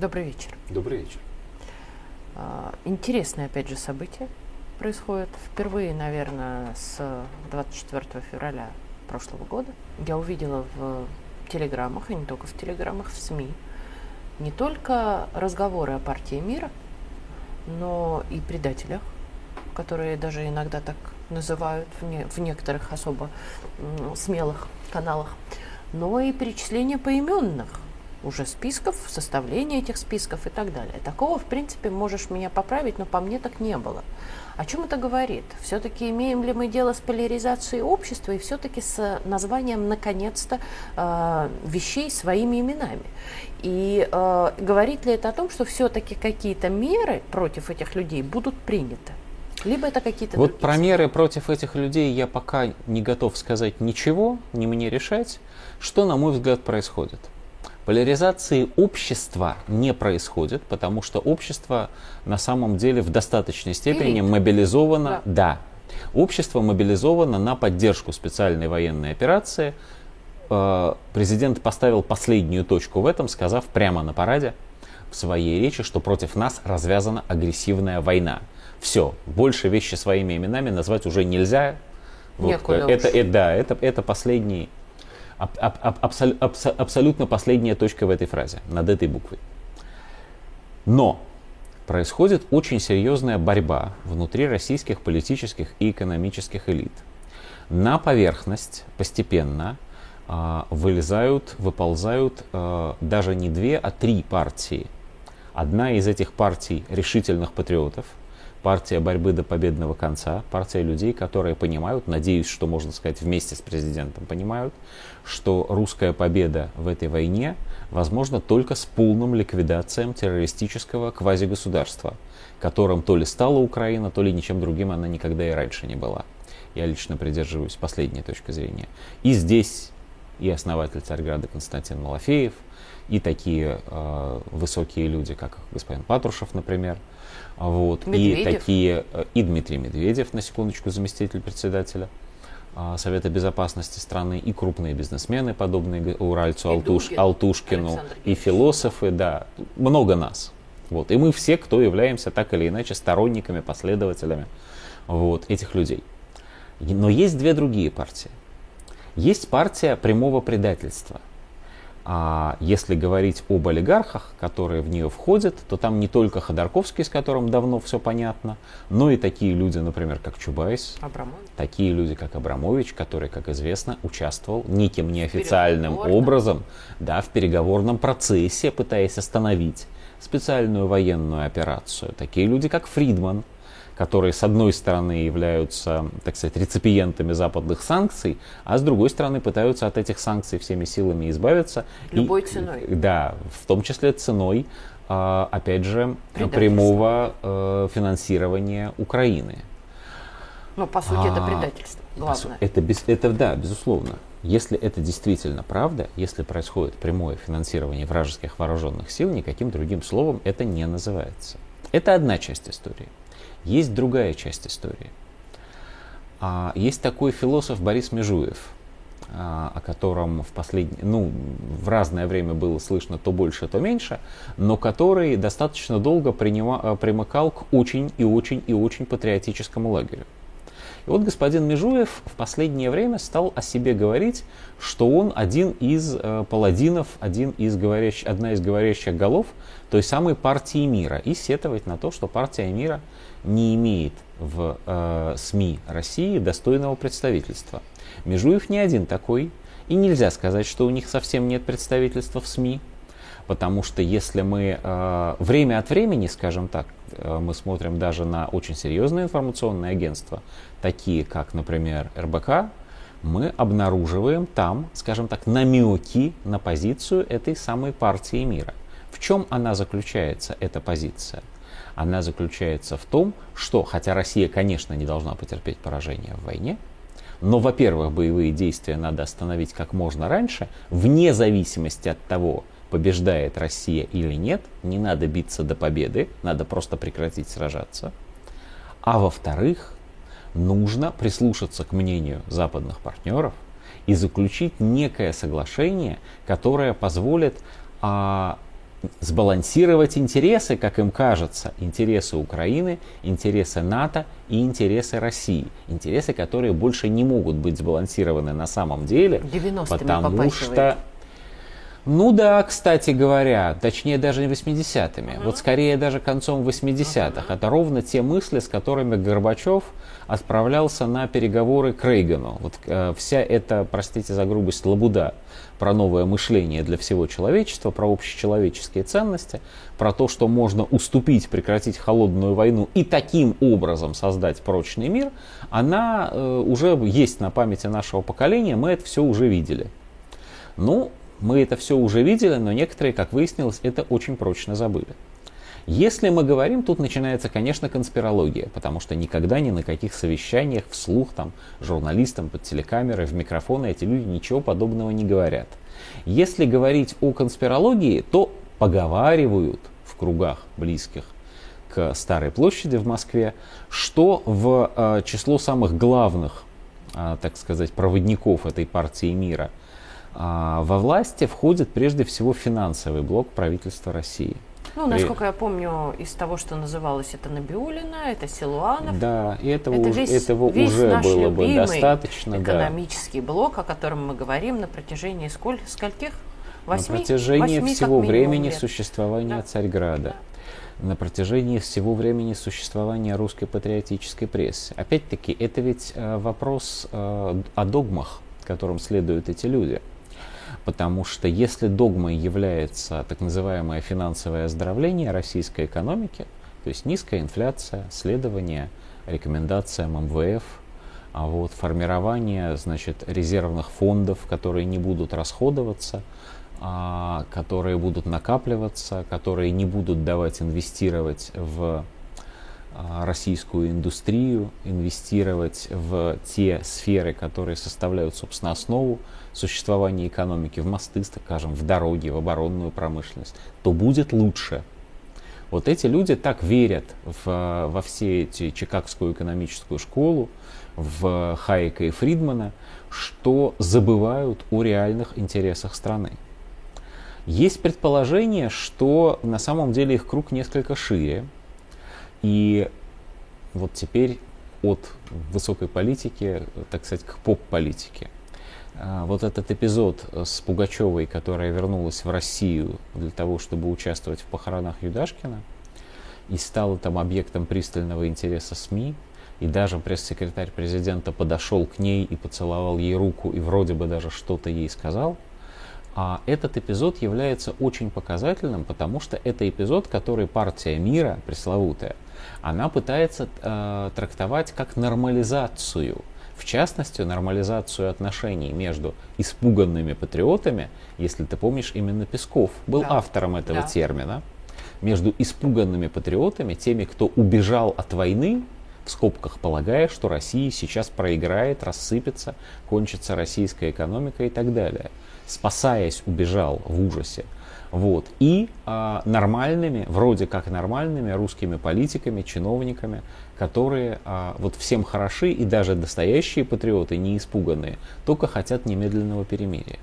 Добрый вечер. Добрый вечер. А, интересное, опять же, событие происходит. Впервые, наверное, с 24 февраля прошлого года я увидела в телеграммах, и не только в телеграммах, в СМИ, не только разговоры о партии мира, но и предателях, которые даже иногда так называют в, не, в некоторых особо смелых каналах, но и перечисление поименных уже списков, составление этих списков и так далее. Такого, в принципе, можешь меня поправить, но по мне так не было. О чем это говорит? Все-таки имеем ли мы дело с поляризацией общества и все-таки с названием, наконец-то, э, вещей своими именами? И э, говорит ли это о том, что все-таки какие-то меры против этих людей будут приняты? Либо это какие-то Вот про меры против этих людей я пока не готов сказать ничего, не мне решать. Что, на мой взгляд, происходит? Поляризации общества не происходит, потому что общество на самом деле в достаточной степени Элит. мобилизовано. Да. да. Общество мобилизовано на поддержку специальной военной операции. Э, президент поставил последнюю точку в этом, сказав прямо на параде в своей речи, что против нас развязана агрессивная война. Все, больше вещи своими именами назвать уже нельзя. Вот, это, это, да, это, это последний аб, аб, абсол, абс, абсолютно последняя точка в этой фразе, над этой буквой. Но происходит очень серьезная борьба внутри российских политических и экономических элит. На поверхность постепенно э, вылезают, выползают э, даже не две, а три партии. Одна из этих партий решительных патриотов – партия борьбы до победного конца, партия людей, которые понимают, надеюсь, что можно сказать вместе с президентом, понимают, что русская победа в этой войне возможна только с полным ликвидацией террористического квазигосударства, которым то ли стала Украина, то ли ничем другим она никогда и раньше не была. Я лично придерживаюсь последней точки зрения. И здесь и основатель Царьграда Константин Малафеев, и такие э, высокие люди, как господин Патрушев, например, вот. И такие, э, и Дмитрий Медведев, на секундочку, заместитель председателя а, Совета Безопасности страны, и крупные бизнесмены, подобные Уральцу, Алтуш, Дугин, Алтушкину, и философы, да, много нас. Вот. И мы все, кто являемся так или иначе сторонниками, последователями вот, этих людей. Но есть две другие партии. Есть партия прямого предательства – а если говорить об олигархах, которые в нее входят, то там не только Ходорковский, с которым давно все понятно, но и такие люди, например, как Чубайс, Абрамович. такие люди, как Абрамович, который, как известно, участвовал неким неофициальным образом да, в переговорном процессе, пытаясь остановить специальную военную операцию. Такие люди, как Фридман, которые с одной стороны являются, так сказать, реципиентами западных санкций, а с другой стороны пытаются от этих санкций всеми силами избавиться. Любой и, ценой. Да, в том числе ценой, а, опять же, прямого э, финансирования Украины. Но по сути а, это предательство. Главное. Это, без, это да, безусловно. Если это действительно правда, если происходит прямое финансирование вражеских вооруженных сил, никаким другим словом это не называется. Это одна часть истории. Есть другая часть истории. А, есть такой философ Борис Межуев, а, о котором в последнее, ну, в разное время было слышно то больше, то меньше, но который достаточно долго принима, а, примыкал к очень и очень и очень патриотическому лагерю. И вот господин Межуев в последнее время стал о себе говорить, что он один из э, паладинов, один из говорящих, одна из говорящих голов той самой партии мира, и сетовать на то, что партия мира не имеет в э, СМИ России достойного представительства. Межуев не один такой, и нельзя сказать, что у них совсем нет представительства в СМИ, потому что если мы э, время от времени, скажем так, э, мы смотрим даже на очень серьезные информационные агентства, такие как, например, РБК, мы обнаруживаем там, скажем так, намеки на позицию этой самой партии мира. В чем она заключается, эта позиция? Она заключается в том, что, хотя Россия, конечно, не должна потерпеть поражение в войне, но, во-первых, боевые действия надо остановить как можно раньше, вне зависимости от того, побеждает Россия или нет, не надо биться до победы, надо просто прекратить сражаться. А во-вторых, нужно прислушаться к мнению западных партнеров и заключить некое соглашение, которое позволит а, сбалансировать интересы, как им кажется, интересы Украины, интересы НАТО и интересы России. Интересы, которые больше не могут быть сбалансированы на самом деле, потому что ну да, кстати говоря, точнее даже не 80-ми, uh-huh. вот скорее даже концом 80-х. Uh-huh. Это ровно те мысли, с которыми Горбачев отправлялся на переговоры к Рейгану. Вот э, вся эта, простите за грубость, лабуда про новое мышление для всего человечества, про общечеловеческие ценности, про то, что можно уступить, прекратить холодную войну и таким образом создать прочный мир, она э, уже есть на памяти нашего поколения, мы это все уже видели. Ну, мы это все уже видели, но некоторые, как выяснилось, это очень прочно забыли. Если мы говорим, тут начинается, конечно, конспирология, потому что никогда ни на каких совещаниях вслух там журналистам под телекамерой, в микрофоны эти люди ничего подобного не говорят. Если говорить о конспирологии, то поговаривают в кругах близких к Старой площади в Москве, что в э, число самых главных, э, так сказать, проводников этой партии мира – а, во власти входит прежде всего финансовый блок правительства России. Ну, насколько я помню, из того, что называлось, это Набиулина, это Силуанов. Да, и этого, это весь, этого весь уже наш было бы достаточно. экономический да. блок, о котором мы говорим на протяжении сколь, скольких? Восьми? На протяжении восьми, всего времени лет. существования да. Царьграда. Да. На протяжении всего времени существования русской патриотической прессы. Опять-таки, это ведь э, вопрос э, о догмах, которым следуют эти люди. Потому что если догмой является так называемое финансовое оздоровление российской экономики, то есть низкая инфляция, следование рекомендациям МВФ, а вот формирование значит, резервных фондов, которые не будут расходоваться, а, которые будут накапливаться, которые не будут давать инвестировать в российскую индустрию, инвестировать в те сферы, которые составляют, собственно, основу существования экономики, в мосты, скажем, в дороги, в оборонную промышленность, то будет лучше. Вот эти люди так верят в, во все эти Чикагскую экономическую школу, в Хайека и Фридмана, что забывают о реальных интересах страны. Есть предположение, что на самом деле их круг несколько шире, и вот теперь от высокой политики, так сказать, к поп-политике. А, вот этот эпизод с Пугачевой, которая вернулась в Россию для того, чтобы участвовать в похоронах Юдашкина, и стала там объектом пристального интереса СМИ, и даже пресс-секретарь президента подошел к ней и поцеловал ей руку, и вроде бы даже что-то ей сказал – а этот эпизод является очень показательным, потому что это эпизод, который партия мира, пресловутая, она пытается э, трактовать как нормализацию. В частности, нормализацию отношений между испуганными патриотами, если ты помнишь, именно Песков был да. автором этого да. термина, между испуганными патриотами, теми, кто убежал от войны, в скобках полагая, что Россия сейчас проиграет, рассыпется, кончится российская экономика и так далее спасаясь, убежал в ужасе. Вот. И а, нормальными, вроде как нормальными русскими политиками, чиновниками, которые а, вот всем хороши и даже настоящие патриоты, не испуганные, только хотят немедленного перемирия.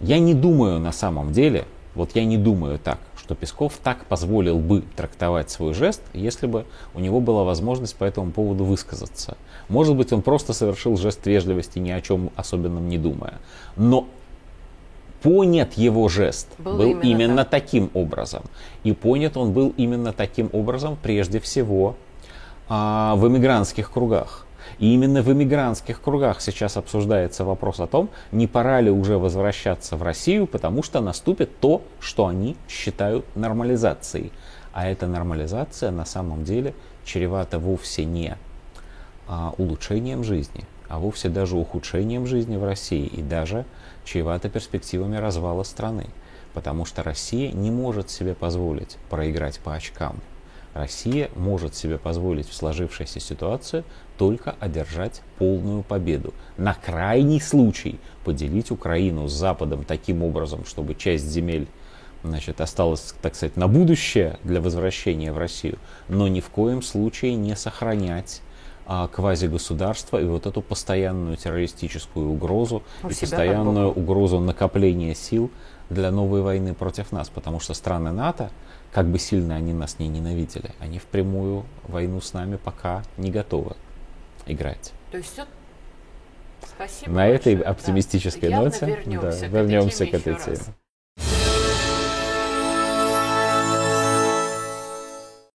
Я не думаю на самом деле, вот я не думаю так, что Песков так позволил бы трактовать свой жест, если бы у него была возможность по этому поводу высказаться. Может быть, он просто совершил жест вежливости, ни о чем особенном не думая. Но понят его жест был, был именно, именно так. таким образом. И понят он был именно таким образом прежде всего а, в эмигрантских кругах. И именно в эмигрантских кругах сейчас обсуждается вопрос о том, не пора ли уже возвращаться в Россию, потому что наступит то, что они считают нормализацией. А эта нормализация на самом деле чревата вовсе не а, улучшением жизни, а вовсе даже ухудшением жизни в России и даже чревато перспективами развала страны, потому что Россия не может себе позволить проиграть по очкам. Россия может себе позволить в сложившейся ситуации только одержать полную победу. На крайний случай поделить Украину с Западом таким образом, чтобы часть земель значит, осталась, так сказать, на будущее для возвращения в Россию, но ни в коем случае не сохранять квазигосударства и вот эту постоянную террористическую угрозу У и постоянную угрозу накопления сил для новой войны против нас, потому что страны НАТО, как бы сильно они нас не ненавидели, они в прямую войну с нами пока не готовы играть. То есть все Спасибо На большое. этой оптимистической да. ноте вернемся, да, к, вернемся этой к этой теме. Раз.